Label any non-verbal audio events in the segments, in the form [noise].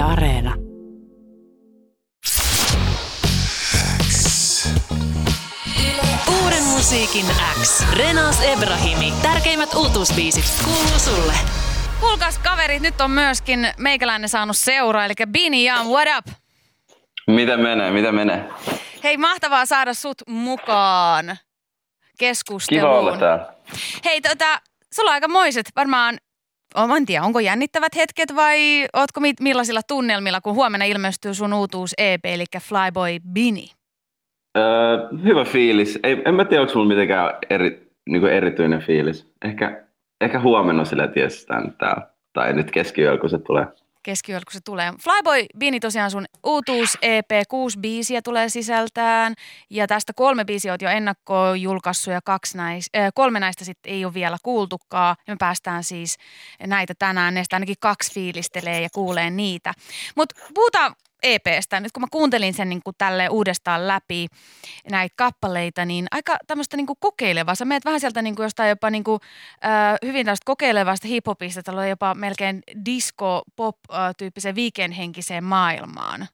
Yle Areena. Uuden musiikin X. Renas Ebrahimi. Tärkeimmät uutuusbiisit kuuluu sulle. Kuulkaas kaverit, nyt on myöskin meikäläinen saanut seuraa, eli Bini Jam, what up? Miten menee, miten menee? Hei, mahtavaa saada sut mukaan keskusteluun. Kiva olla täällä. Hei, tota, sulla on aika moiset varmaan, oh, en tiedä, onko jännittävät hetket vai ootko mi- millaisilla tunnelmilla, kun huomenna ilmestyy sun uutuus EP, eli Flyboy Bini? Öö, hyvä fiilis. Ei, en mä tiedä, onko mulla mitenkään eri, niin erityinen fiilis. Ehkä, ehkä huomenna sillä tiestään täällä. Tai nyt keskiyöllä, kun se tulee. Keskiyöllä, kun se tulee. Flyboy Bini tosiaan sun uutuus EP, kuusi biisiä tulee sisältään ja tästä kolme biisiä oot jo ennakkoon julkaissut ja kaksi näis, äh, kolme näistä sitten ei ole vielä kuultukaan. Ja me päästään siis näitä tänään, näistä ainakin kaksi fiilistelee ja kuulee niitä. Mutta puhutaan EPstä. Nyt kun mä kuuntelin sen niin kuin tälle uudestaan läpi näitä kappaleita, niin aika tämmöistä niin kuin kokeilevaa. Sä meet vähän sieltä niin kuin jostain jopa niin kuin, äh, hyvin tällaista kokeilevasta hiphopista, tällä jopa melkein disco-pop-tyyppiseen weekend-henkiseen maailmaan.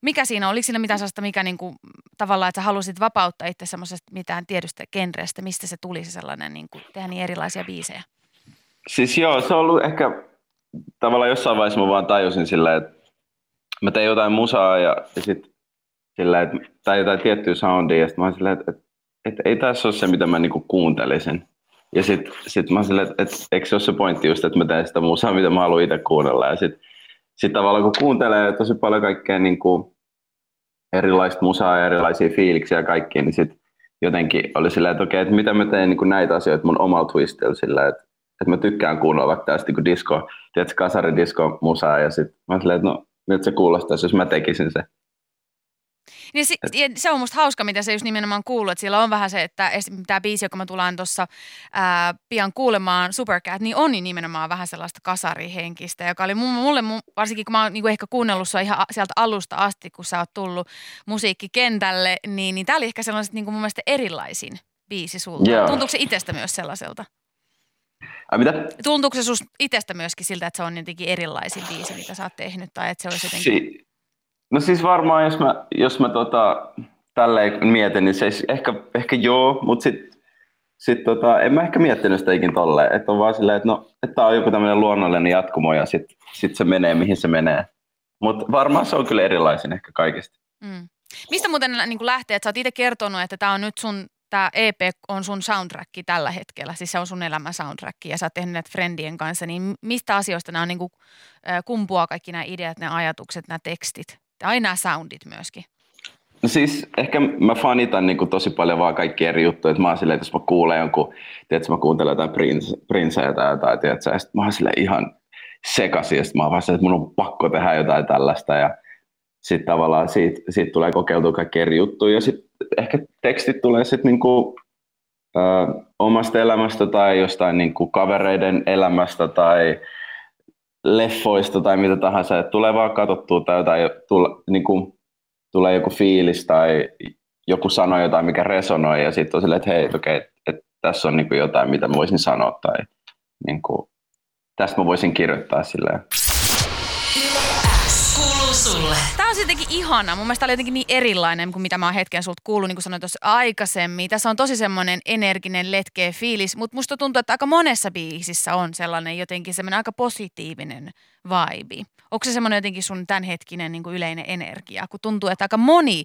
Mikä siinä? Oliko siinä mitään sellaista, mikä niin kuin, tavallaan, että sä halusit vapauttaa itse semmoisesta mitään tietystä genrestä, mistä se tuli se sellainen, niin kuin, tehdä niin erilaisia biisejä? Siis joo, se on ollut ehkä tavallaan jossain vaiheessa mä vaan tajusin sillä, että mä tein jotain musaa ja, ja sitten sillä, että, tai jotain tiettyä soundia ja sitten mä olin silleen, että, että, että ei tässä ole se, mitä mä niinku kuuntelisin. Ja sitten sit mä silleen, että, että eikö se ole se pointti just, että mä teen sitä musaa, mitä mä haluan itse kuunnella. Ja sitten sit tavallaan kun kuuntelee tosi paljon kaikkea niinku erilaista musaa ja erilaisia fiiliksiä ja kaikkia, niin sitten jotenkin oli silleen, että okei, että mitä mä teen niin näitä asioita mun omalla twistillä sillä, että, että mä tykkään kuunnella vaikka tästä niin disco, tiedätkö, kasaridisko musaa ja sitten mä silleen, että no miltä se kuulostaisi, jos mä tekisin se. Niin se, ja se on musta hauska, mitä se just nimenomaan kuuluu, että siellä on vähän se, että tämä biisi, joka mä tullaan tuossa pian kuulemaan, Supercat, niin on niin nimenomaan vähän sellaista kasarihenkistä, joka oli mulle, varsinkin kun mä oon niinku ehkä kuunnellut sua ihan sieltä alusta asti, kun sä oot tullut musiikkikentälle, niin, niin tää oli ehkä sellaiset niinku mun mielestä erilaisin biisi sulta. Joo. Tuntuuko se itsestä myös sellaiselta? Ai mitä? Tuntuuko se susta itsestä myöskin siltä, että se on jotenkin erilaisin biisi, mitä sä oot tehnyt, tai että se olisi jotenkin... Si- no siis varmaan, jos mä, jos mä tota, tälleen mietin, niin se olisi ehkä, ehkä joo, mutta sitten sit tota, en mä ehkä miettinyt sitä ikin tolleen. Että on vaan silleen, että no, että on joku tämmöinen luonnollinen jatkumo ja sitten sit se menee, mihin se menee. Mutta varmaan se on kyllä erilaisin ehkä kaikista. Mm. Mistä muuten niin lähtee, että sä oot itse kertonut, että tämä on nyt sun tämä EP on sun soundtrack tällä hetkellä, siis se on sun elämän soundtrack ja sä oot tehnyt näitä friendien kanssa, niin mistä asioista nämä on niin kuin, kumpuaa kaikki nämä ideat, nämä ajatukset, nämä tekstit ja aina nämä soundit myöskin? No siis ehkä mä fanitan niin kuin tosi paljon vaan kaikki eri juttuja, että mä oon silleen, että jos mä kuulen jonkun, tiedätkö, mä kuuntelen jotain Prince, Princeä tai jotain, tiedätkö, ja sit mä oon silleen ihan sekaisin, ja sit mä oon vaan silleen, että mun on pakko tehdä jotain tällaista, ja sitten tavallaan siitä, siitä tulee kokeiltua kaikki eri juttuja, ja sitten ehkä tekstit tulee sitten niinku, ö, omasta elämästä tai jostain niinku kavereiden elämästä tai leffoista tai mitä tahansa, että tulee vaan katsottua tai jotain, tule, niinku, tulee joku fiilis tai joku sanoo jotain, mikä resonoi. Ja sitten on silleen, että hei, okei, okay, että tässä on niinku jotain, mitä voisin sanoa tai niinku, tästä mä voisin kirjoittaa silleen. Sulle. Tämä on jotenkin ihana. Mun mielestä tämä oli jotenkin niin erilainen kuin mitä mä oon hetken sulta kuullut, niin kuin sanoin tuossa aikaisemmin. Tässä on tosi semmoinen energinen, letkeä fiilis, mutta musta tuntuu, että aika monessa biisissä on sellainen jotenkin semmoinen aika positiivinen vibe. Onko se semmoinen jotenkin sun tämänhetkinen niin kuin yleinen energia, kun tuntuu, että aika moni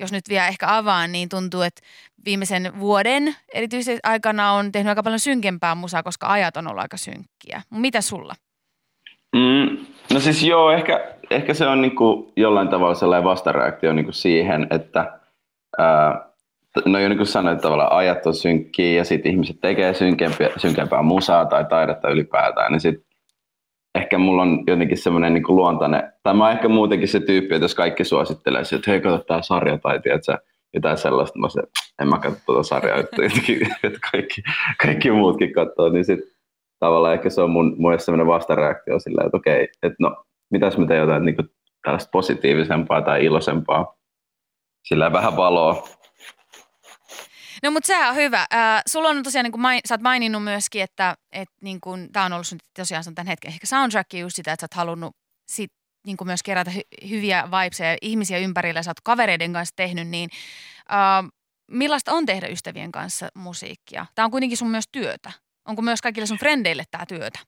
jos nyt vielä ehkä avaan, niin tuntuu, että viimeisen vuoden erityisesti aikana on tehnyt aika paljon synkempää musaa, koska ajat on ollut aika synkkiä. Mitä sulla? Mm, no siis joo, ehkä, ehkä se on niin kuin jollain tavalla sellainen vastareaktio niin kuin siihen, että ää, no jo niin kuin sanoin, että tavallaan ajat on synkkiä ja sitten ihmiset tekee synkempää, synkempää musaa tai taidetta ylipäätään, niin sitten ehkä mulla on jotenkin semmoinen niin luontainen, tai mä oon ehkä muutenkin se tyyppi, että jos kaikki suosittelee, että hei, kato tää sarja tai tiedätkö, jotain sellaista, mä se, en mä katso tuota sarjaa, että, [laughs] että kaikki, kaikki muutkin katsoo, niin sitten tavallaan ehkä se on mun, mun sellainen vastareaktio sillä, että okei, että no, mitäs mä teen jotain niin kuin tällaista positiivisempaa tai iloisempaa, sillä vähän valoa. No mutta sehän on hyvä. Äh, sulla on tosiaan, niin kuin main, sä oot maininnut myöskin, että et, niin kuin, tämä on ollut sun, tosiaan sun tämän hetken ehkä soundtrack just sitä, että sä oot halunnut sit niin kuin myös kerätä hy- hyviä vibeseja ihmisiä ympärillä, sä oot kavereiden kanssa tehnyt, niin äh, millaista on tehdä ystävien kanssa musiikkia? Tämä on kuitenkin sun myös työtä. Onko myös kaikille sun frendeille tämä työtä?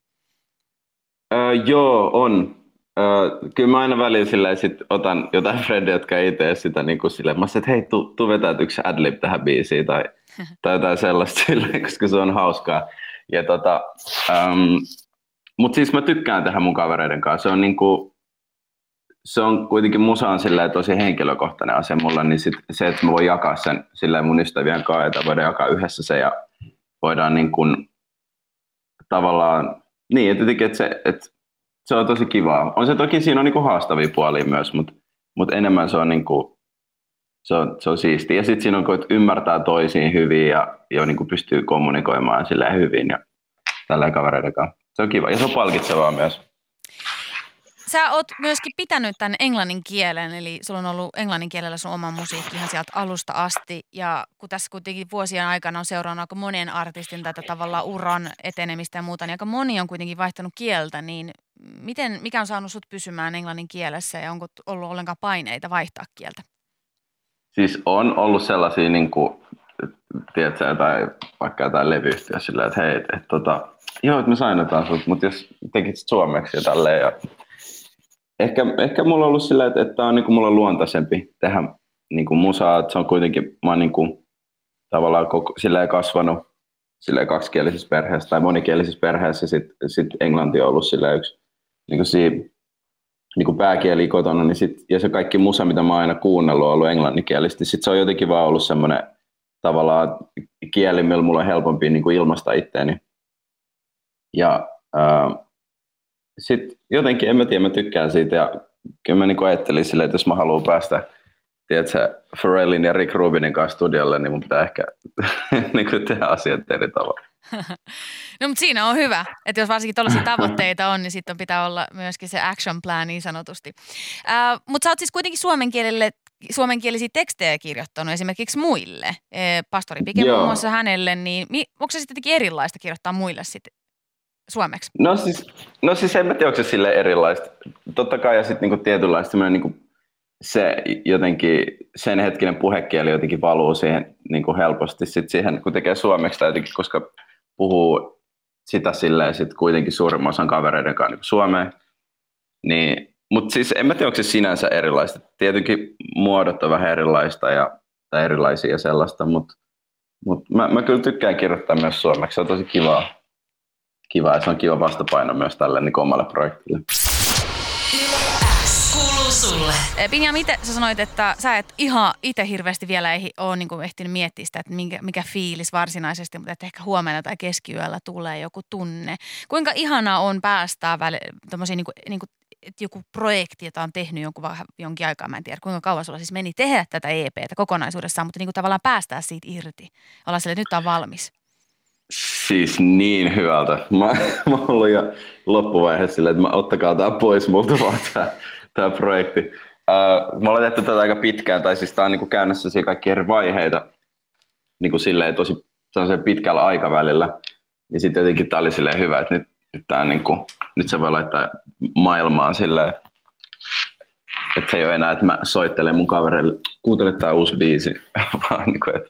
Öö, joo, on. Öö, kyllä mä aina välillä silleen, sit otan jotain [laughs] frendejä, jotka ei tee sitä niin kuin silleen. Mä sanoin, että hei, tu, tu vetää yksi adlib tähän biisiin tai, [laughs] tai jotain sellaista silleen, koska se on hauskaa. Ja tota, um, mutta siis mä tykkään tehdä mun kavereiden kanssa. Se on, niinku, se on kuitenkin musa on tosi henkilökohtainen asia mulla, niin sit se, että mä voin jakaa sen silleen mun ystävien kanssa, että voidaan jakaa yhdessä se ja voidaan niin kuin, tavallaan, niin, että, jotenkin, että, se, että se on tosi kivaa. On se toki, siinä on niin kuin haastavia puolia myös, mutta, mutta enemmän se on, niin kuin, se on, se on siistiä. Ja sitten siinä on, että ymmärtää toisiin hyvin ja, ja niin kuin pystyy kommunikoimaan silleen hyvin ja tällä kavereiden kanssa. Se on kiva ja se on palkitsevaa myös. Sä oot myöskin pitänyt tämän englannin kielen, eli sulla on ollut englannin kielellä sun oma musiikki ihan sieltä alusta asti. Ja kun tässä kuitenkin vuosien aikana on seurannut aika monen artistin tätä tavallaan uran etenemistä ja muuta, niin aika moni on kuitenkin vaihtanut kieltä, niin miten, mikä on saanut sut pysymään englannin kielessä ja onko ollut ollenkaan paineita vaihtaa kieltä? Siis on ollut sellaisia, niin kuin, tiedätkö, jotain, vaikka jotain levyyhtiö silleen, että hei, että, tota, joo, että me sainotaan sut, mutta jos tekit suomeksi ja tälleen. Ja ehkä, ehkä mulla on ollut silleen, että, että on niin kuin mulla on luontaisempi tehdä niin kuin musaa, että se on kuitenkin, mä oon niin kuin, tavallaan koko, silleen kasvanut silleen kaksikielisessä perheessä tai monikielisessä perheessä sitten sit englanti on ollut silleen yksi niin kuin siinä, niin kuin pääkieli kotona, niin sit, ja se kaikki musa, mitä mä oon aina kuunnellut, on ollut englanninkielisesti. Sitten se on jotenkin vaan ollut semmoinen tavallaan kieli, millä mulla on helpompi niin kuin ilmaista itteeni. Ja sitten jotenkin, en mä tiedä, mä tykkään siitä ja kyllä mä niin ajattelin silleen, että jos mä haluan päästä tiedätkö, Pharrellin ja Rick Rubinin kanssa studiolle, niin mun pitää ehkä [laughs] niin kuin tehdä asiat eri tavalla. [laughs] no mutta siinä on hyvä, että jos varsinkin tällaisia [laughs] tavoitteita on, niin sitten pitää olla myöskin se action plan niin sanotusti. Uh, mutta sä oot siis kuitenkin suomen kielelle suomenkielisiä tekstejä kirjoittanut esimerkiksi muille. Pastori Pike muun muassa hänelle, niin onko se sitten erilaista kirjoittaa muille sitten suomeksi? No siis, no siis en mä tiedä, onko se sille erilaista. Totta kai ja sitten niinku tietynlaista niinku se jotenkin, sen hetkinen puhekieli jotenkin valuu siihen niinku helposti sit siihen, kun tekee suomeksi tai jotenkin, koska puhuu sitä silleen sit kuitenkin suurimman osan kavereiden kanssa niin suomeen, niin mutta siis en mä tiedä, onko se sinänsä erilaista. Tietenkin muodot on vähän erilaista ja, tai erilaisia ja sellaista, mutta mut mä, mä kyllä tykkään kirjoittaa myös suomeksi. Se on tosi kivaa kiva ja se on kiva vastapaino myös tälle niin omalle projektille. Pinja, miten sä sanoit, että sä et ihan itse hirveästi vielä ei ole niin ehtinyt miettiä sitä, että mikä, mikä fiilis varsinaisesti, mutta että ehkä huomenna tai keskiyöllä tulee joku tunne. Kuinka ihanaa on päästää väli, niin kuin, niin kuin, että joku projekti, jota on tehnyt jonkun, jonkin aikaa, mä en tiedä kuinka kauan sulla siis meni tehdä tätä EPtä kokonaisuudessaan, mutta niin kuin tavallaan päästää siitä irti. Olla sille, että nyt on valmis. Siis niin hyvältä. Mä, [laughs] mä ollut jo loppuvaiheessa silleen, että mä ottakaa tää pois multa vaan tää, tää projekti. Uh, mä olen tehty tätä aika pitkään, tai siis tää on niinku käynnissä siinä kaikki eri vaiheita niinku silleen tosi pitkällä aikavälillä. Ja sitten jotenkin tää oli silleen hyvä, että nyt, nyt, tää niinku, nyt se voi laittaa maailmaan silleen, että se ei ole enää, että mä soittelen mun kavereille, kuuntele tää uusi biisi, [laughs] vaan niinku, että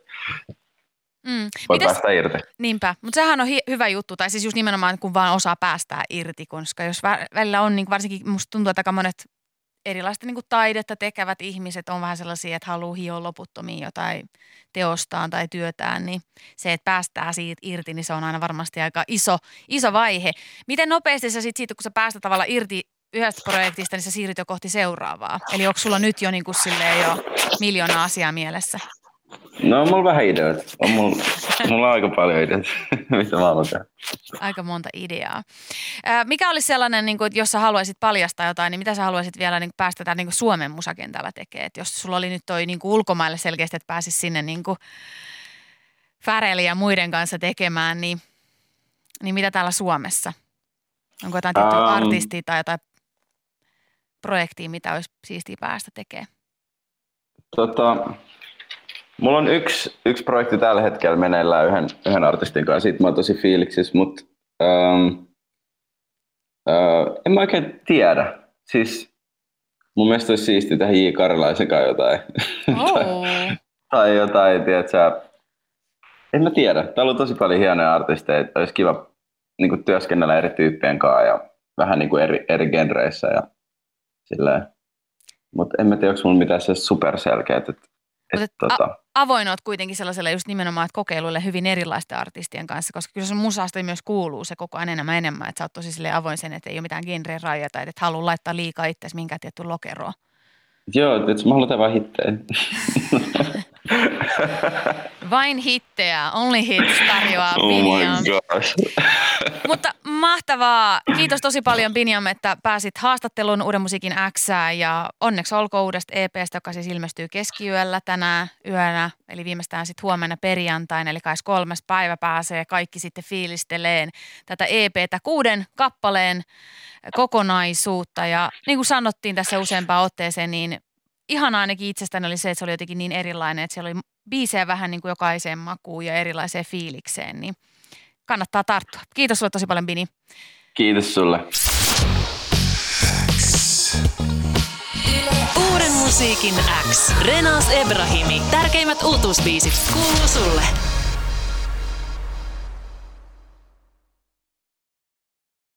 Mm. Voi Mites, päästä irti. Niinpä, mutta sehän on hi- hyvä juttu, tai siis just nimenomaan kun vaan osaa päästää irti, koska jos vä- välillä on, niin varsinkin musta tuntuu, että aika monet erilaista niin taidetta tekevät ihmiset on vähän sellaisia, että haluaa hioa loputtomiin jotain teostaan tai työtään, niin se, että päästää siitä irti, niin se on aina varmasti aika iso, iso vaihe. Miten nopeasti sä sit siitä, kun sä päästä tavallaan irti yhdestä projektista, niin sä siirryt jo kohti seuraavaa? Eli onko sulla nyt jo, niin kuin jo miljoona asiaa mielessä? No on mulla vähän ideoita. On mulla, mulla on aika paljon ideoita, [laughs] mitä mä haluan tehdä. Aika monta ideaa. mikä olisi sellainen, niin kuin, että jos sä haluaisit paljastaa jotain, niin mitä sä haluaisit vielä niin päästä tämän niin Suomen musakentällä tekemään? Et jos sulla oli nyt toi niin kuin ulkomaille selkeästi, että pääsis sinne niin kuin Färeli ja muiden kanssa tekemään, niin, niin mitä täällä Suomessa? Onko jotain tiettyä um, artistia tai jotain projektia, mitä olisi siistiä päästä tekemään? Tota, Mulla on yksi, yksi projekti tällä hetkellä meneillään yhden, yhden artistin kanssa, siitä mä oon tosi fiiliksissä, mutta ähm, äh, en mä oikein tiedä. Siis mun mielestä olisi siistiä tehdä J. Karlaisen kanssa jotain. Oh. tai jotain, tiedätkö, en mä tiedä. Täällä on tosi paljon hienoja artisteja, olisi kiva niin kuin, työskennellä eri tyyppien kanssa ja vähän niin kuin eri, eri genreissä ja silleen. Mutta en mä tiedä, onko mulla mitään se superselkeät. Että, et, et, tota... avoin oot kuitenkin sellaiselle just nimenomaan, että kokeiluille hyvin erilaisten artistien kanssa, koska kyllä sun musasta myös kuuluu se koko ajan enemmän enemmän, että sä oot tosi sille avoin sen, että ei ole mitään genreen rajoja tai että halua laittaa liikaa itseäsi minkään tietty lokeroon. Joo, että mä haluan tehdä vaan hittejä. [laughs] [laughs] Vain hittejä, only hits tarjoaa oh gosh. [laughs] Mutta mahtavaa. Kiitos tosi paljon Binjam, että pääsit haastatteluun Uuden musiikin X ja onneksi olkoon uudesta EPstä, joka siis ilmestyy keskiyöllä tänä yönä, eli viimeistään sitten huomenna perjantaina, eli kai kolmes päivä pääsee kaikki sitten fiilisteleen tätä EPtä kuuden kappaleen kokonaisuutta ja niin kuin sanottiin tässä useampaan otteeseen, niin ihana ainakin itsestäni oli se, että se oli jotenkin niin erilainen, että siellä oli biisejä vähän niin kuin jokaiseen makuun ja erilaiseen fiilikseen, niin kannattaa tarttua. Kiitos sulle tosi paljon, Bini. Kiitos sulle. Uuden musiikin X. Renas Ebrahimi. Tärkeimmät uutuusbiisit kuuluu sulle.